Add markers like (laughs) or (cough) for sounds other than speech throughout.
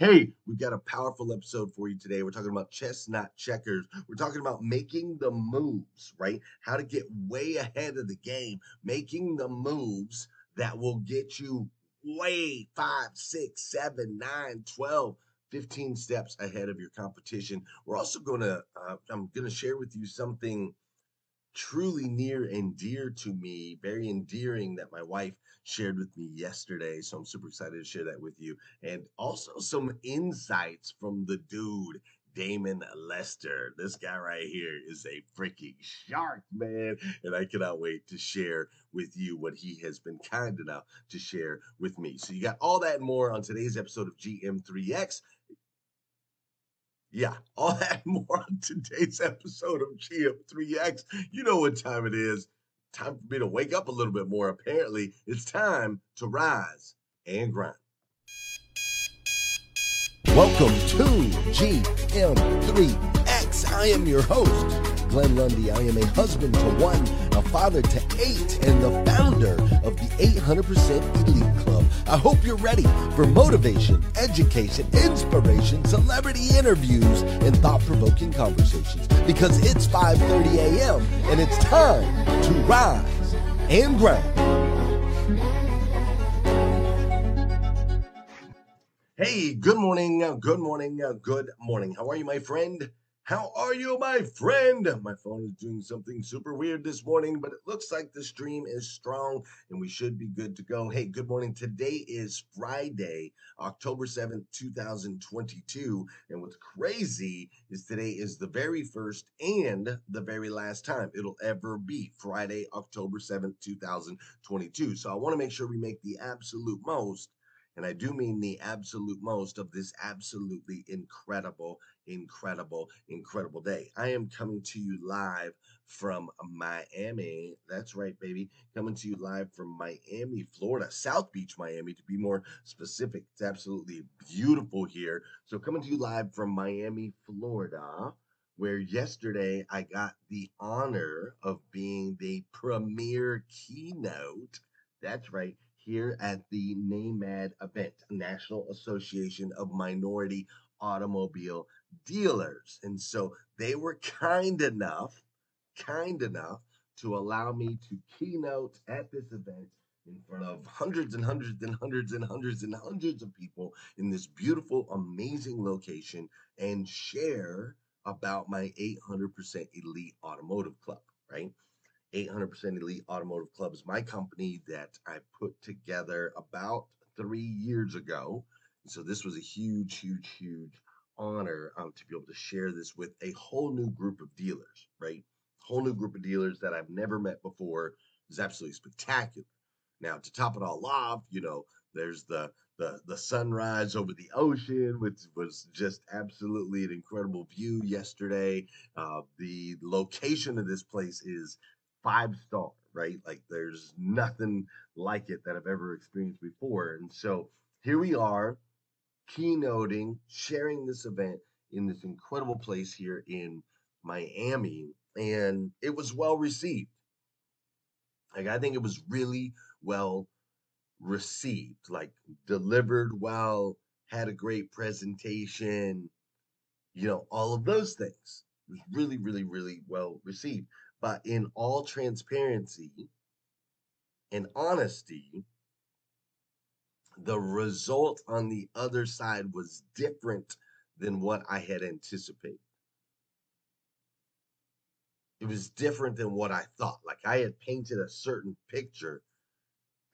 Hey, we've got a powerful episode for you today. We're talking about chestnut checkers. We're talking about making the moves, right? How to get way ahead of the game, making the moves that will get you way five, six, seven, nine, 12, 15 steps ahead of your competition. We're also going to, uh, I'm going to share with you something truly near and dear to me, very endearing that my wife shared with me yesterday. So I'm super excited to share that with you. And also some insights from the dude, Damon Lester. This guy right here is a freaking shark, man. And I cannot wait to share with you what he has been kind enough to share with me. So you got all that and more on today's episode of GM3X. Yeah, all (laughs) that more on today's episode of GM3X. You know what time it is. Time for me to wake up a little bit more. Apparently, it's time to rise and grind. Welcome to GM3X. I am your host, Glenn Lundy. I am a husband to one, a father to eight, and the founder of the 800% Elite Club. I hope you're ready for motivation, education, inspiration, celebrity interviews, and thought-provoking conversations because it's 5:30 a.m. and it's time to rise and grind. Hey, good morning, good morning, good morning. How are you, my friend? How are you, my friend? My phone is doing something super weird this morning, but it looks like the stream is strong and we should be good to go. Hey, good morning. Today is Friday, October 7th, 2022. And what's crazy is today is the very first and the very last time it'll ever be Friday, October 7th, 2022. So I want to make sure we make the absolute most and I do mean the absolute most of this absolutely incredible, incredible, incredible day. I am coming to you live from Miami. That's right, baby. Coming to you live from Miami, Florida, South Beach, Miami, to be more specific. It's absolutely beautiful here. So, coming to you live from Miami, Florida where yesterday I got the honor of being the premier keynote. That's right, here at the NAMAD event, National Association of Minority Automobile Dealers. And so they were (laughs) kind enough, kind enough to allow me to keynote at this event in front of hundreds and hundreds and hundreds and hundreds and hundreds of people in this beautiful, amazing location and share about my 800% Elite Automotive Club, right? 800% Elite Automotive Club is my company that I put together about three years ago. So this was a huge, huge, huge honor um, to be able to share this with a whole new group of dealers, right? Whole new group of dealers that I've never met before is absolutely spectacular. Now, to top it all off, you know, there's the the the sunrise over the ocean, which was just absolutely an incredible view yesterday. Uh, the location of this place is five star, right? Like there's nothing like it that I've ever experienced before. And so here we are, keynoting, sharing this event in this incredible place here in Miami. And it was well received. Like I think it was really well received, like delivered well, had a great presentation, you know, all of those things. It was really, really, really well received. But in all transparency and honesty, the result on the other side was different than what I had anticipated. It was different than what I thought. Like I had painted a certain picture.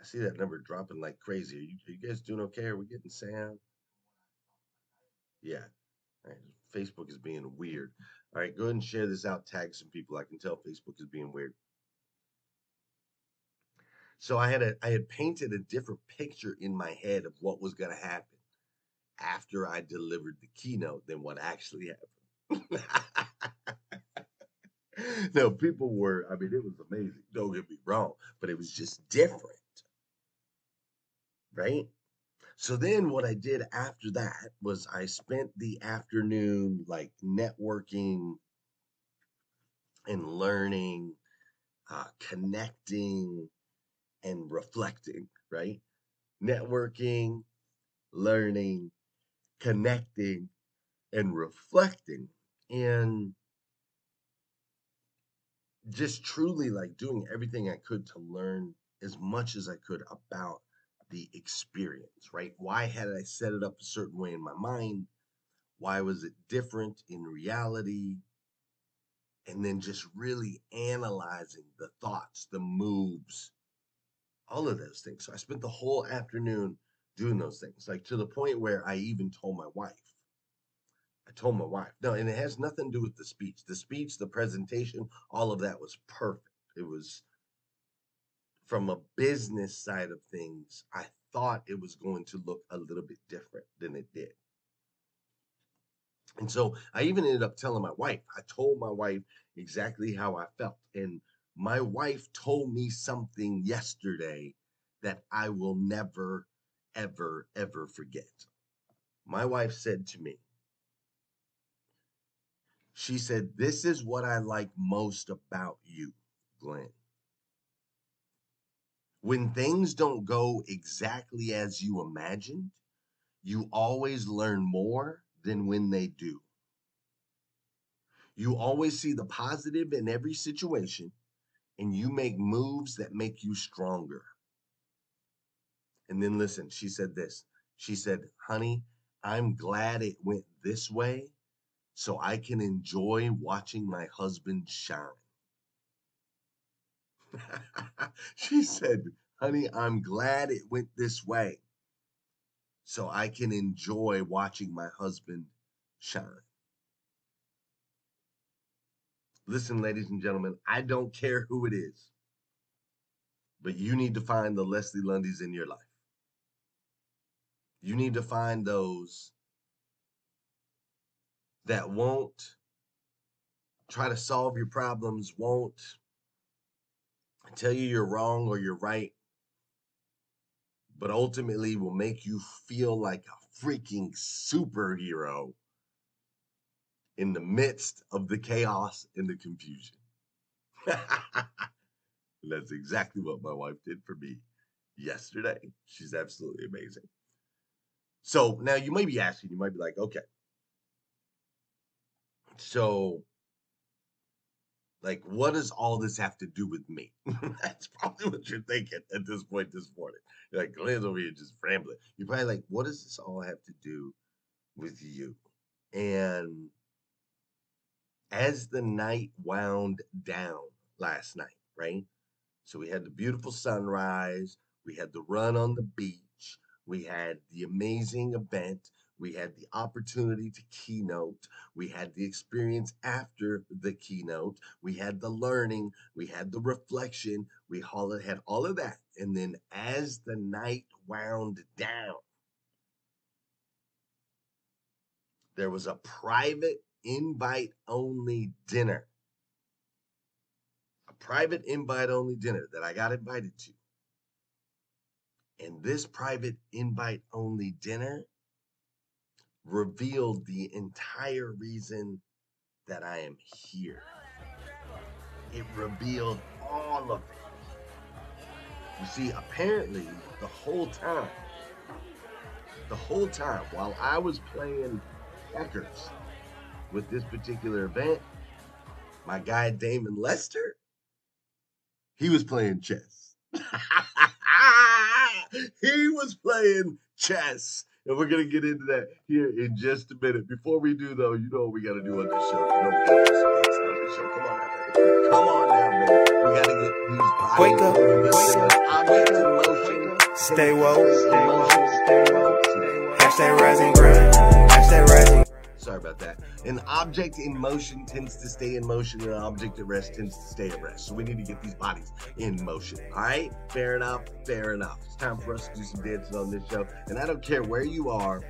I see that number dropping like crazy. Are you, are you guys doing okay? Are we getting sound? Yeah. Right. Facebook is being weird. All right, go ahead and share this out. Tag some people. I can tell Facebook is being weird. So I had a I had painted a different picture in my head of what was going to happen after I delivered the keynote than what actually happened. (laughs) no, people were. I mean, it was amazing. Don't get me wrong, but it was just different, right? So then what I did after that was I spent the afternoon like networking and learning, uh, connecting and reflecting, right? Networking, learning, connecting and reflecting and just truly like doing everything I could to learn as much as I could about the experience, right? Why had I set it up a certain way in my mind? Why was it different in reality? And then just really analyzing the thoughts, the moves, all of those things. So I spent the whole afternoon doing those things, like to the point where I even told my wife. I told my wife. No, and it has nothing to do with the speech. The speech, the presentation, all of that was perfect. It was from a business side of things, I thought it was going to look a little bit different than it did. And so I even ended up telling my wife, I told my wife exactly how I felt. And my wife told me something yesterday that I will never, ever, ever forget. My wife said to me, she said, This is what I like most about you, Glenn. When things don't go exactly as you imagined, you always learn more than when they do. You always see the positive in every situation and you make moves that make you stronger. And then listen, she said this. She said, honey, I'm glad it went this way so I can enjoy watching my husband shine. (laughs) she said, honey, I'm glad it went this way so I can enjoy watching my husband shine. Listen, ladies and gentlemen, I don't care who it is, but you need to find the Leslie Lundys in your life. You need to find those that won't try to solve your problems, won't tell you you're wrong or you're right, but ultimately will make you feel like a freaking superhero in the midst of the chaos and the confusion. (laughs) That's exactly what my wife did for me yesterday. She's absolutely amazing. So now you might be asking, you might be like, okay, so like what does all this have to do with me? (laughs) That's probably what you're thinking at this point this morning. You're like Glenn's over here just rambling. You're probably like, what does this all have to do with you? And as the night wound down last night, right? So we had the beautiful sunrise, we had the run on the beach, we had the amazing event, we had the opportunity to keynote, we had the experience after the keynote, we had the learning, we had the reflection, we had all of that. And then as the night wound down, there was a private invite only dinner. A private invite only dinner that I got invited to. And this private invite only dinner revealed the entire reason that I am here. It revealed all of it. You see, apparently, the whole time, the whole time while I was playing checkers with this particular event, my guy Damon Lester, he was playing chess. (laughs) he was playing chess. And we're gonna get into that here in just a minute. Before we do, though, you know what we gotta do on this show. You know we gotta this show. Come on now, Come on now, man. We gotta get these bodies Wake up. Wake up. Object in motion. Stay woke. Stay woke. Stay woke. Hashtag rise and grind. Hashtag rising. Sorry about that. An object in motion tends to stay in motion, and an object at rest tends to stay at rest. So we need to get these bodies in motion. All right? Fair enough. Fair enough. It's time for us to do some dancing on this show. And I don't care where you are.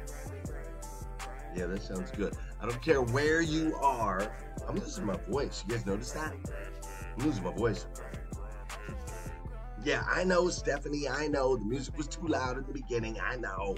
Yeah, that sounds good. I don't care where you are. I'm losing my voice. You guys notice that? I'm losing my voice. Yeah, I know, Stephanie. I know the music was too loud at the beginning. I know.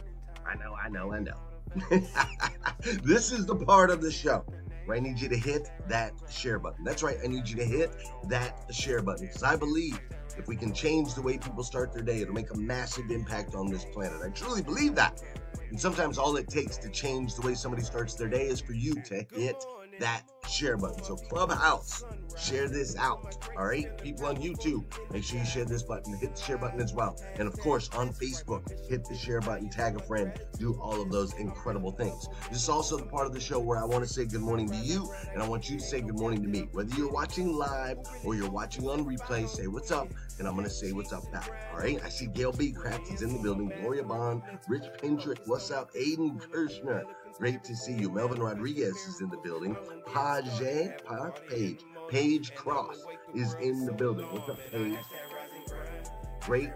I know, I know, I know. (laughs) this is the part of the show where I need you to hit that share button. That's right, I need you to hit that share button because I believe if we can change the way people start their day, it'll make a massive impact on this planet. I truly believe that. And sometimes all it takes to change the way somebody starts their day is for you to hit that share button. So, Clubhouse, share this out. All right, people on YouTube, make sure you share this button, hit the share button as well. And of course, on Facebook, hit the share button, tag a friend, do all of those incredible things. This is also the part of the show where I want to say good morning to you, and I want you to say good morning to me. Whether you're watching live or you're watching on replay, say what's up, and I'm to say what's up back. All right, I see Gail B. Craft is in the building, Gloria Bond, Rich Pendrick, what's up, Aiden Kirshner. Great to see you. Melvin Rodriguez is in the building. Page, Page, Page Cross is in the building. What's up, Page? Great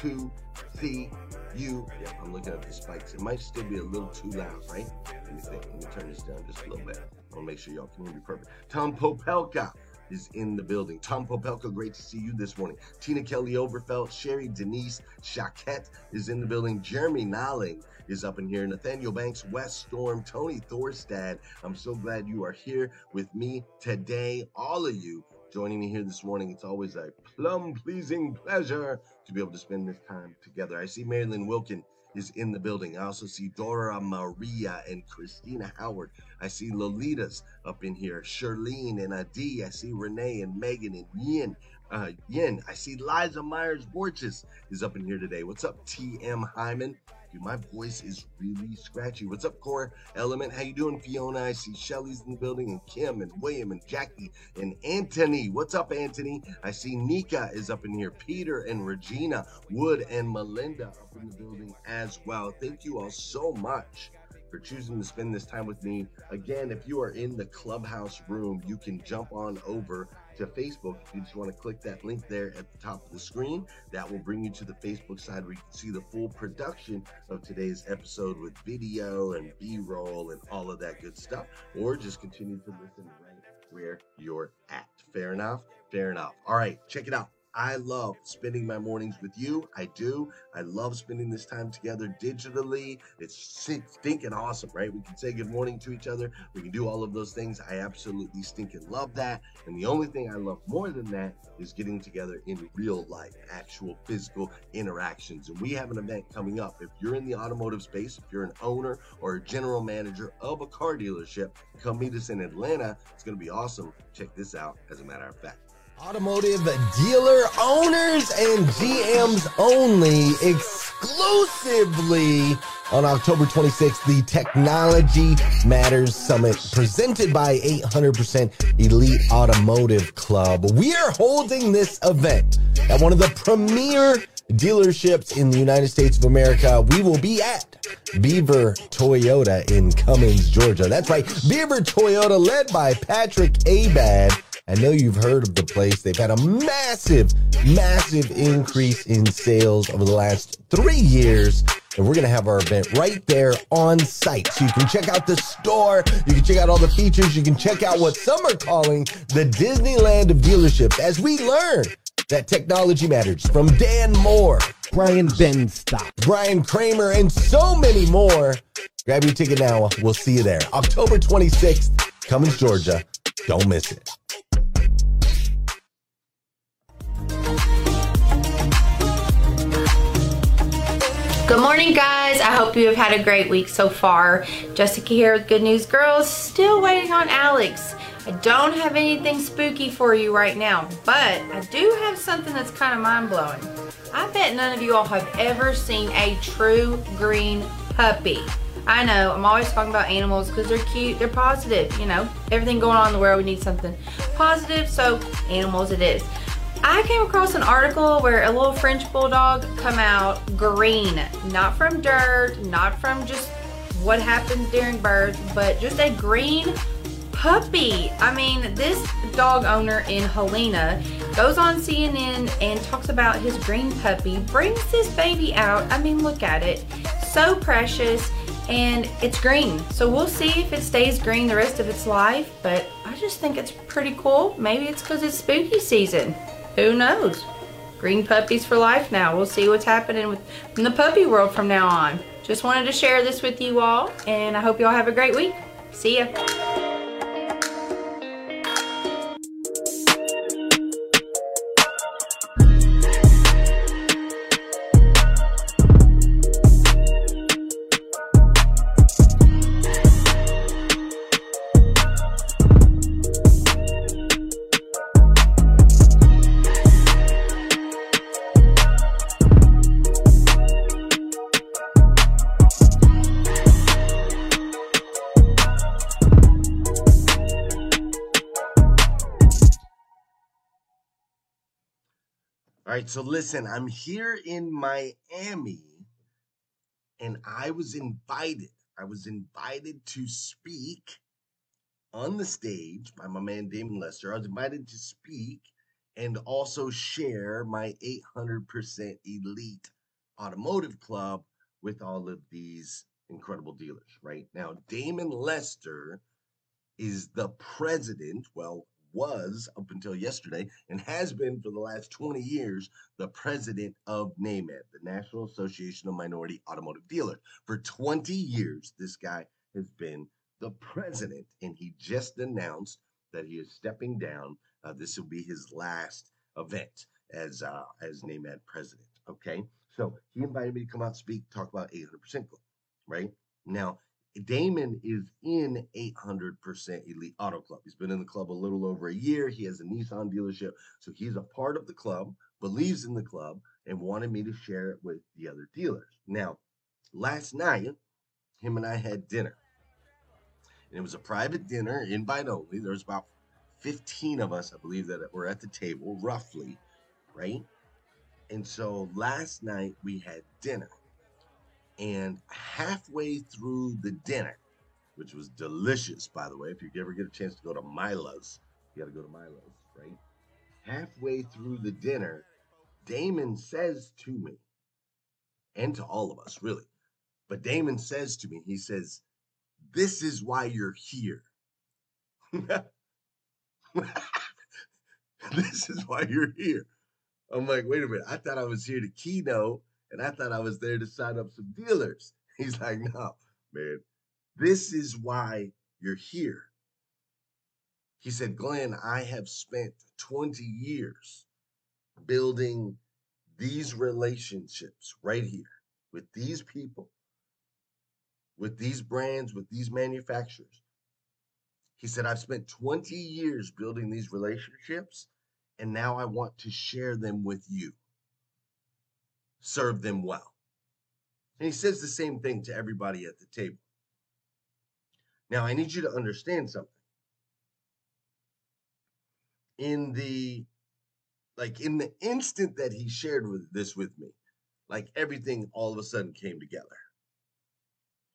to see you. Yeah, I'm looking at the spikes. It might still be a little too loud, right? Let me think. Let me turn this down just a little bit. I want to make sure y'all can hear me perfect. Tom Popelka is in the building. Tom Popelka, great to see you this morning. Tina Kelly Overfelt, Sherry Denise Chaquette is in the building. Jeremy Nolling is up in here. Nathaniel Banks, West Storm, Tony Thorstad. I'm so glad you are here with me today. All of you joining me here this morning. It's always a plum pleasing pleasure to be able to spend this time together. I see Marilyn Wilkin is in the building. I also see Dora Maria and Christina Howard. I see Lolita's up in here. Charlene and Adi. I see Renee and Megan and Yin. Uh, Yin. I see Liza Myers Borges is up in here today. What's up, TM Hyman? Dude, my voice is really scratchy. What's up, Core Element? How you doing, Fiona? I see Shelly's in the building, and Kim, and William, and Jackie, and Anthony. What's up, Anthony? I see Nika is up in here. Peter and Regina, Wood and Melinda up in the building as well. Thank you all so much for choosing to spend this time with me. Again, if you are in the clubhouse room, you can jump on over to Facebook. You just want to click that link there at the top of the screen, that will bring you to the Facebook side where you can see the full production of today's episode with video and B roll and all of that good stuff, or just continue to listen right where you're at. Fair enough? Fair enough. All right, check it out. I love spending my mornings with you. I do. I love spending this time together digitally. It's stinking awesome, right? We can say good morning to each other. We can do all of those things. I absolutely stinking love that. And the only thing I love more than that is getting together in real life, actual physical interactions. And we have an event coming up. If you're in the automotive space, if you're an owner or a general manager of a car dealership, come meet us in Atlanta. It's going to be awesome. Check this out, as a matter of fact. Automotive dealer owners and GMs only exclusively on October 26th, the Technology Matters Summit presented by 800% Elite Automotive Club. We are holding this event at one of the premier dealerships in the United States of America. We will be at Beaver Toyota in Cummings, Georgia. That's right, Beaver Toyota led by Patrick Abad I know you've heard of the place. They've had a massive, massive increase in sales over the last three years. And we're going to have our event right there on site. So you can check out the store. You can check out all the features. You can check out what some are calling the Disneyland of dealerships as we learn that technology matters from Dan Moore, Brian Benstock, Brian Kramer, and so many more. Grab your ticket now. We'll see you there. October 26th, Cummings, Georgia. Don't miss it. Good morning, guys. I hope you have had a great week so far. Jessica here with Good News Girls. Still waiting on Alex. I don't have anything spooky for you right now, but I do have something that's kind of mind-blowing. I bet none of you all have ever seen a true green puppy. I know, I'm always talking about animals because they're cute, they're positive, you know. Everything going on in the world, we need something positive, so animals it is. I came across an article where a little French bulldog come out green, not from dirt, not from just what happens during birth, but just a green puppy. I mean, this dog owner in Helena goes on CNN and talks about his green puppy, brings this baby out. I mean, look at it. So precious and it's green. So we'll see if it stays green the rest of its life, but I just think it's pretty cool. Maybe it's because it's spooky season who knows? Green puppies for life now. We'll see what's happening with, in the puppy world from now on. Just wanted to share this with you all, and I hope you all have a great week. See ya. So listen, I'm here in Miami and I was invited. I was invited to speak on the stage by my man Damon Lester. I was invited to speak and also share my 800% elite automotive club with all of these incredible dealers, right? Now, Damon Lester is the president, well, was up until yesterday and has been for the last 20 years the president of NAMAD, the National Association of Minority Automotive Dealers. For 20 years, this guy has been the president, and he just announced that he is stepping down. Uh, this will be his last event as uh, as NAMAD president. Okay, so he invited me to come out speak, talk about 800% Club. Right now, Damon is in 800% Elite Auto Club. He's been in the club a little over a year. He has a Nissan dealership, so he's a part of the club, believes in the club, and wanted me to share it with the other dealers. Now, last night, him and I had dinner. And it was a private dinner, invite only. There was about 15 of us, I believe, that were at the table, roughly, right? And so last night we had dinner. And halfway through the dinner, which was delicious, by the way, if you ever get a chance to go to Mila's, you got to go to Mila's, right? Halfway through the dinner, Damon says to me, and to all of us, really, but Damon says to me, he says, This is why you're here. (laughs) this is why you're here. I'm like, wait a minute. I thought I was here to keynote and I thought I was there to sign up some dealers. (laughs) He's like, no, man, this is why you're here. He said, Glenn, I have spent 20 years building these relationships right here with these people, with these brands, with these manufacturers. He said, I've spent 20 years building these relationships, and now I want to share them with you. Serve them well. And he says the same thing to everybody at the table. Now, I need you to understand something. In the like in the instant that he shared with this with me, like everything all of a sudden came together.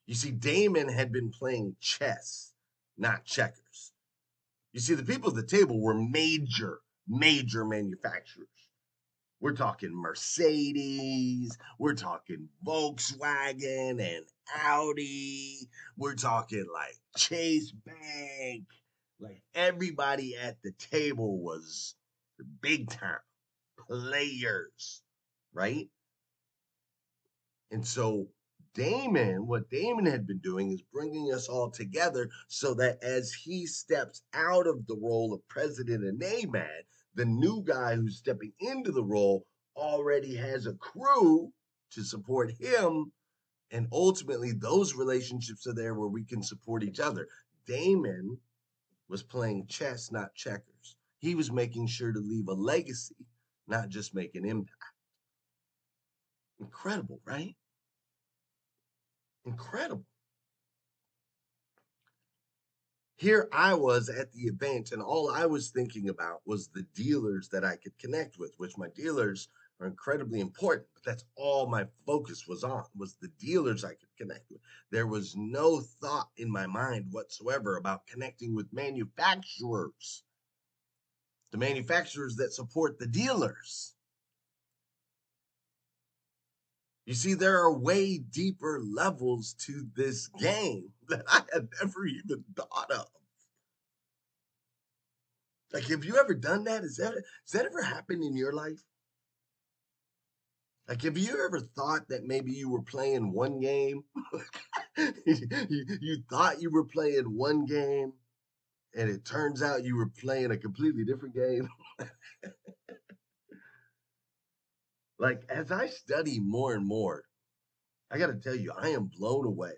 You see, Damon had been playing chess, not checkers. You see, the people at the table were major, major manufacturers. We're talking Mercedes, we're talking Volkswagen and Audi, we're talking like Chase Bank. Like everybody at the table was big time players, right? And so Damon, what Damon had been doing is bringing us all together so that as he steps out of the role of president of NAMAD, the new guy who's stepping into the role already has a crew to support him. And ultimately, those relationships are there where we can support each other. Damon was playing chess, not checkers. He was making sure to leave a legacy, not just make an impact. Incredible, right? Incredible. Here I was at the event, and all I was thinking about was the dealers that I could connect with, which my dealers are incredibly important, but that's all my focus was on was the dealers I could connect with. There was no thought in my mind whatsoever about connecting with manufacturers. The manufacturers that support the dealers. You see, there are way deeper levels to this game (laughs) that I had never even thought of. Like, have you ever done that? Is that has that ever happened in your life? Like, have you ever thought that maybe you were playing one game? (laughs) you, you thought you were playing one game, and it turns out you were playing a completely different game. (laughs) like, as I study more and more, I got to tell you, I am blown away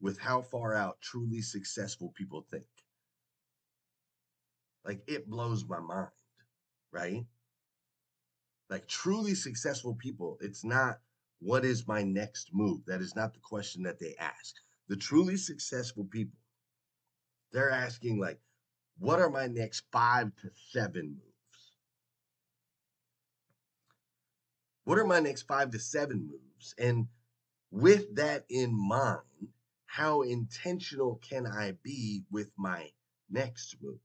with how far out truly successful people think. Like, it blows my mind, right? Like, truly successful people, it's not what is my next move? That is not the question that they ask. The truly successful people, they're asking, like, what are my next five to seven moves? What are my next five to seven moves? And with that in mind, how intentional can I be with my next move?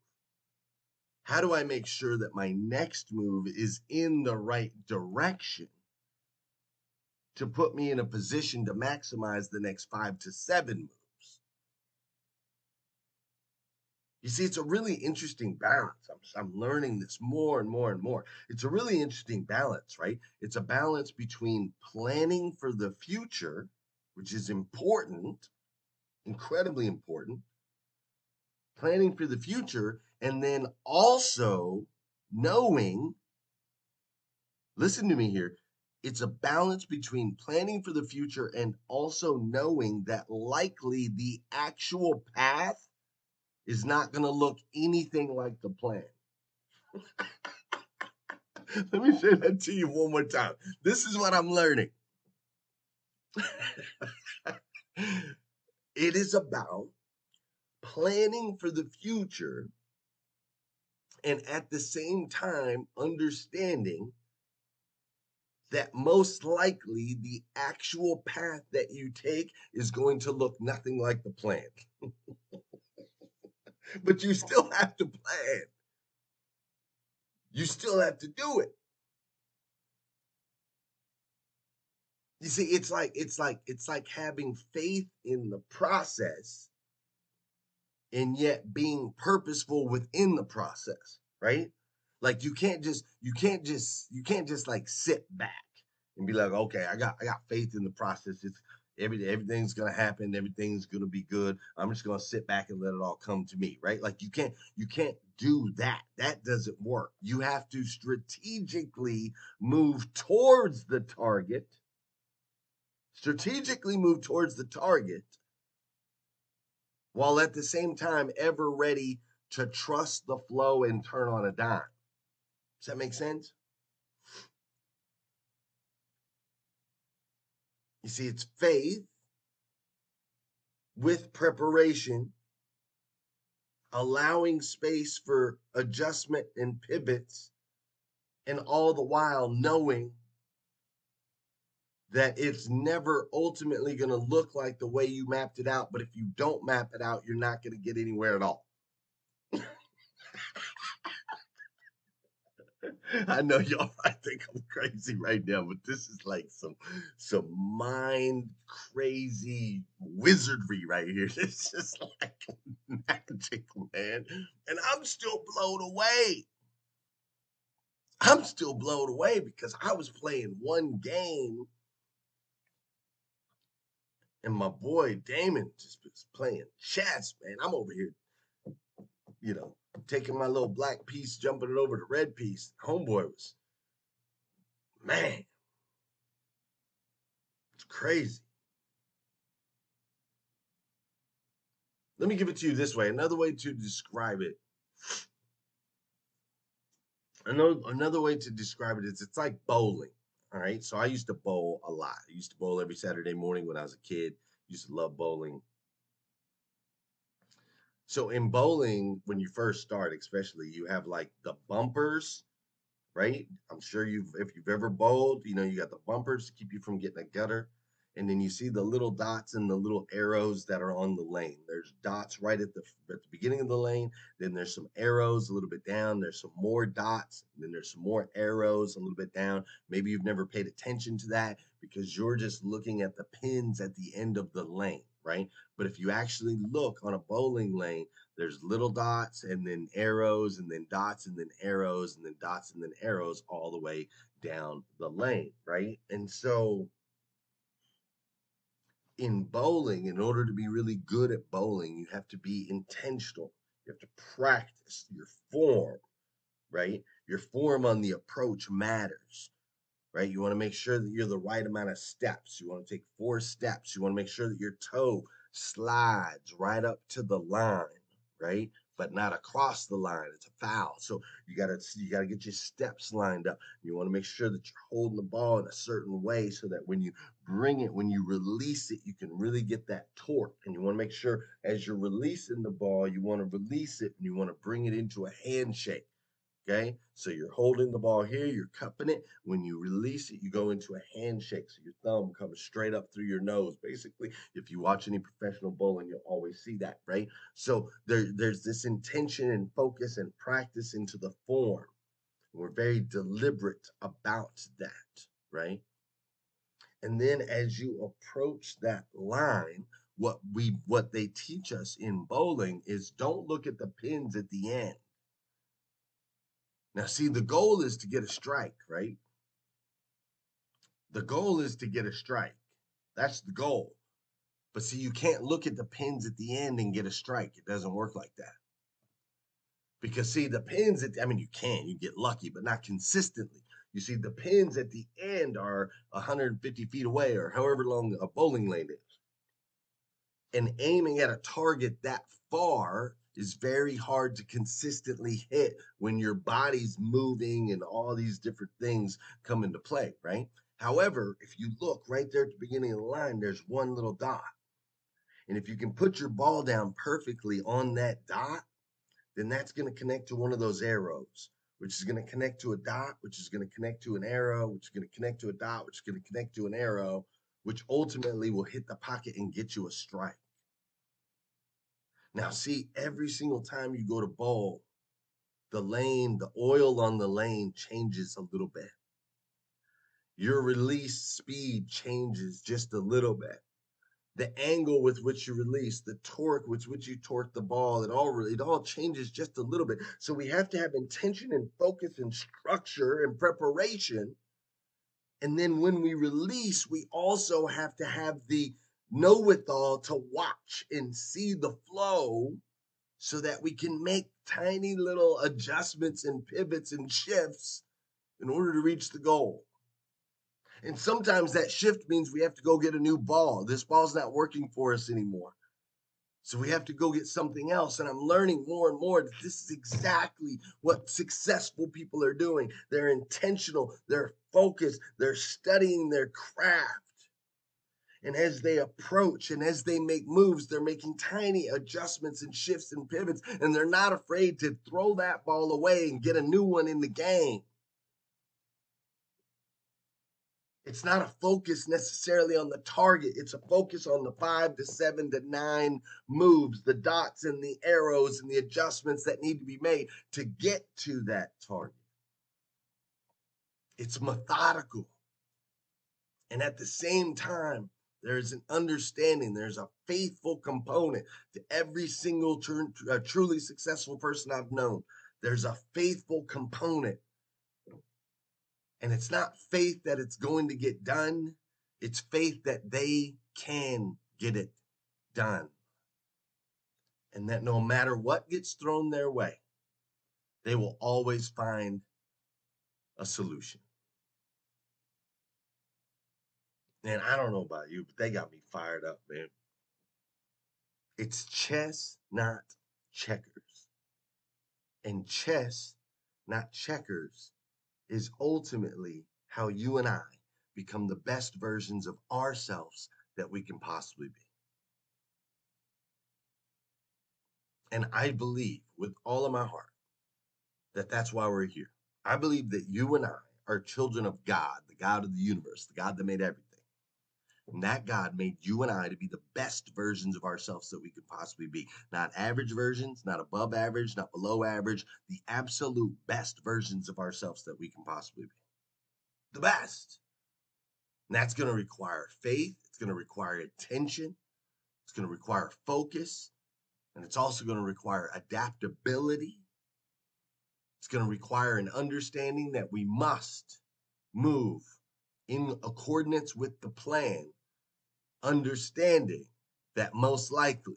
How do I make sure that my next move is in the right direction to put me in a position to maximize the next five to seven moves? You see, it's a really interesting balance. I'm, I'm learning this more and more and more. It's a really interesting balance, right? It's a balance between planning for the future, which is important, incredibly important, planning for the future, and then also knowing, listen to me here, it's a balance between planning for the future and also knowing that likely the actual path is not going to look anything like the plan. (laughs) Let me say that to you one more time. This is what I'm learning. (laughs) it is about planning for the future and at the same time understanding that most likely the actual path that you take is going to look nothing like the plan. (laughs) (laughs) but you still have to plan. You still have to do it. You see, it's like it's like it's like having faith in the process and yet being purposeful within the process, right? Like you can't just you can't just you can't just like sit back and be like, okay, I got I got faith in the process. It's every everything's gonna happen, everything's gonna be good. I'm just gonna sit back and let it all come to me, right? Like you can't you can't do that. That doesn't work. You have to strategically move towards the target. Strategically move towards the target while at the same time ever ready to trust the flow and turn on a dime. Does that make sense? You see, it's faith with preparation, allowing space for adjustment and pivots, and all the while knowing that it's never ultimately going to look like the way you mapped it out. But if you don't map it out, you're not going to get anywhere at all. (laughs) I know y'all (laughs) I think I'm crazy right now, but this is like some some mind crazy wizardry right here. (laughs) It's just like magic, man. And I'm still blown away. I'm still blown away because I was playing one game and my boy Damon just was playing chess, man. I'm over here, you know, taking my little black piece, jumping it over to red piece. Homeboy was, man, it's crazy. Let me give it to you this way. Another way to describe it. Another, another way to describe it is it's like bowling. All right. So I used to bowl a lot. I used to bowl every Saturday morning when I was a kid. Used to love bowling. So in bowling, when you first start, especially, you have like the bumpers, right? I'm sure you've if you've ever bowled, you know, you got the bumpers to keep you from getting a gutter. And then you see the little dots and the little arrows that are on the lane. There's dots right at the at the beginning of the lane. Then there's some arrows a little bit down. There's some more dots. Then there's some more arrows a little bit down. Maybe you've never paid attention to that because you're just looking at the pins at the end of the lane right? But if you actually look on a bowling lane, there's little dots and then arrows and then dots and then arrows and then dots and then arrows all the way down the lane, right? And so in bowling, in order to be really good at bowling, you have to be intentional. You have to practice your form, right? Your form on the approach matters right? You want to make sure that you're the right amount of steps. You want to take four steps. You want to make sure that your toe slides right up to the line, right? But not across the line. It's a foul. So you gotta you gotta get your steps lined up. You want to make sure that you're holding the ball in a certain way so that when you bring it, when you release it, you can really get that torque. And you want to make sure as you're releasing the ball, you want to release it and you want to bring it into a handshake Okay, so you're holding the ball here, you're cupping it. When you release it, you go into a handshake. So your thumb comes straight up through your nose. Basically, if you watch any professional bowling, you'll always see that, right? So there, there's this intention and focus and practice into the form. We're very deliberate about that, right? And then as you approach that line, what we what they teach us in bowling is don't look at the pins at the end. Now, see, the goal is to get a strike, right? The goal is to get a strike. That's the goal. But see, you can't look at the pins at the end and get a strike. It doesn't work like that. Because see, the pins at I mean, you can, you get lucky, but not consistently. You see, the pins at the end are 150 feet away or however long a bowling lane is. And aiming at a target that far is very hard to consistently hit when your body's moving and all these different things come into play, right? However, if you look right there at the beginning of the line, there's one little dot. And if you can put your ball down perfectly on that dot, then that's going to connect to one of those arrows, which is going to connect to a dot, which is going to connect to an arrow, which is going to connect to a dot, which is going to connect to an arrow, which ultimately will hit the pocket and get you a strike. Now, see, every single time you go to bowl, the lane, the oil on the lane changes a little bit. Your release speed changes just a little bit. The angle with which you release, the torque with which you torque the ball, it all it all changes just a little bit. So we have to have intention and focus and structure and preparation. And then when we release, we also have to have the know withal to watch and see the flow so that we can make tiny little adjustments and pivots and shifts in order to reach the goal. And sometimes that shift means we have to go get a new ball. This ball's not working for us anymore. So we have to go get something else. And I'm learning more and more that this is exactly what successful people are doing. They're intentional, they're focused, they're studying their craft. And as they approach and as they make moves, they're making tiny adjustments and shifts and pivots, and they're not afraid to throw that ball away and get a new one in the game. It's not a focus necessarily on the target. It's a focus on the five to seven to nine moves, the dots and the arrows and the adjustments that need to be made to get to that target. It's methodical. And at the same time, there's an understanding, there's a faithful component to every single tr- truly successful person I've known. There's a faithful component. And it's not faith that it's going to get done, it's faith that they can get it done. And that no matter what gets thrown their way, they will always find a solution. And I don't know about you, but they got me fired up, man. It's chess, not checkers. And chess, not checkers, is ultimately how you and I become the best versions of ourselves that we can possibly be. And I believe with all of my heart that that's why we're here. I believe that you and I are children of God, the God of the universe, the God that made everything. And that God made you and I to be the best versions of ourselves that we could possibly be. Not average versions, not above average, not below average, the absolute best versions of ourselves that we can possibly be. The best. And that's going to require faith, it's going to require attention, it's going to require focus, and it's also going to require adaptability. It's going to require an understanding that we must move in accordance with the plan understanding that most likely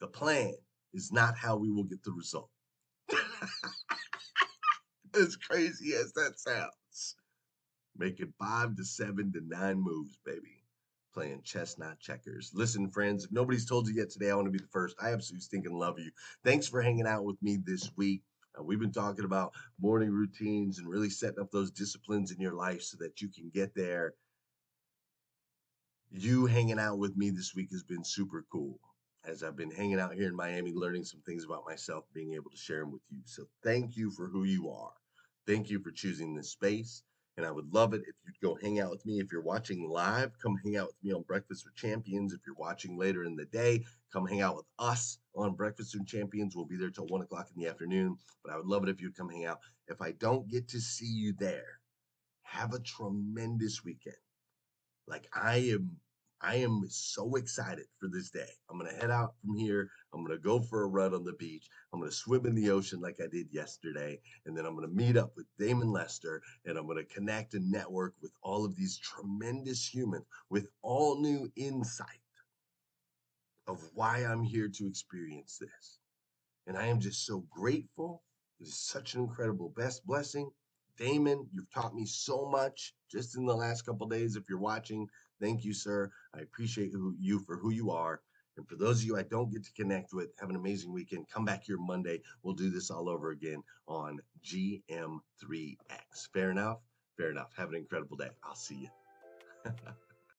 the plan is not how we will get the result. (laughs) as crazy as that sounds, making five to seven to nine moves, baby. Playing chess, not checkers. Listen, friends, if nobody's told you yet today, I want to be the first. I absolutely stinking love you. Thanks for hanging out with me this week. Uh, we've been talking about morning routines and really setting up those disciplines in your life so that you can get there you hanging out with me this week has been super cool. as I've been hanging out here in Miami, learning some things about myself, being able to share them with you. So thank you for who you are. Thank you for choosing this space. And I would love it if you'd go hang out with me. If you're watching live, come hang out with me on Breakfast with Champions. If you're watching later in the day, come hang out with us on Breakfast with Champions. We'll be there till one o'clock in the afternoon. But I would love it if you'd come hang out. If I don't get to see you there, have a tremendous weekend. Like I am I am so excited for this day. I'm going to head out from here. I'm going to go for a run on the beach. I'm going to swim in the ocean like I did yesterday. And then I'm going to meet up with Damon Lester and I'm going to connect and network with all of these tremendous humans with all new insight of why I'm here to experience this. And I am just so grateful. It is such an incredible best blessing. Damon, you've taught me so much just in the last couple days. If you're watching, thank you, sir. I appreciate you for who you are. And for those of you I don't get to connect with, have an amazing weekend. Come back here Monday. We'll do this all over again on GM3X. Fair enough? Fair enough. Have an incredible day. I'll see you. (laughs)